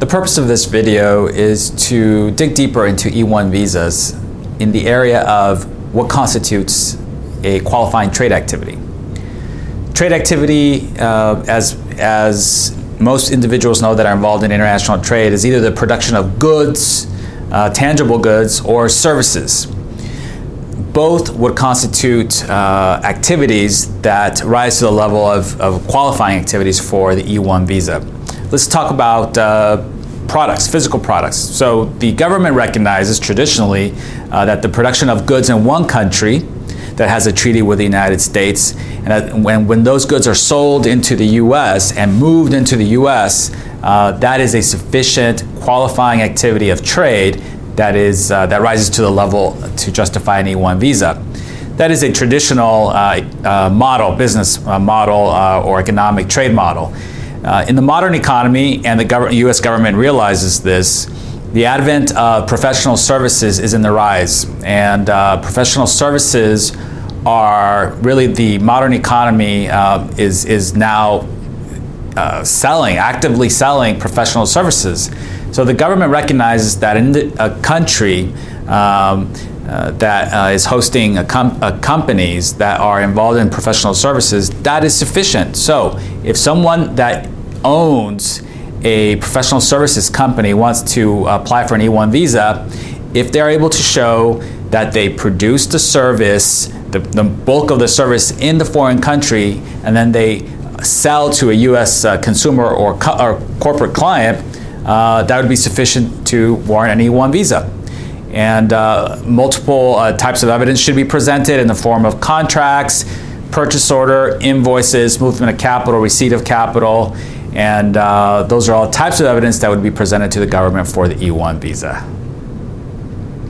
The purpose of this video is to dig deeper into E1 visas in the area of what constitutes a qualifying trade activity. Trade activity, uh, as, as most individuals know that are involved in international trade, is either the production of goods, uh, tangible goods, or services. Both would constitute uh, activities that rise to the level of, of, qualifying activities for the E1 visa. Let's talk about uh, products, physical products. So the government recognizes traditionally uh, that the production of goods in one country that has a treaty with the United States, and when, when those goods are sold into the U.S. and moved into the U.S., uh, that is a sufficient qualifying activity of trade that is uh, that rises to the level to justify an E1 visa. That is a traditional uh, uh model, business uh, model, or economic trade model. Uh, in the modern economy, and the gov- U.S. government realizes this, the advent of professional services is in the rise, and uh, professional services are really the modern economy uh, is is now uh, selling, actively selling professional services. So the government recognizes that in the, a country. Um, uh, that uh, is hosting a com- uh, companies that are involved in professional services, that is sufficient. So, if someone that owns a professional services company wants to apply for an E1 visa, if they're able to show that they produce the service, the, the bulk of the service in the foreign country, and then they sell to a U.S. Uh, consumer or, co- or, corporate client, uh, that would be sufficient to warrant an E1 visa and uh, multiple uh, types of evidence should be presented in the form of contracts, purchase order, invoices, movement of capital, receipt of capital, and uh, those are all types of evidence that would be presented to the government for the E1 visa.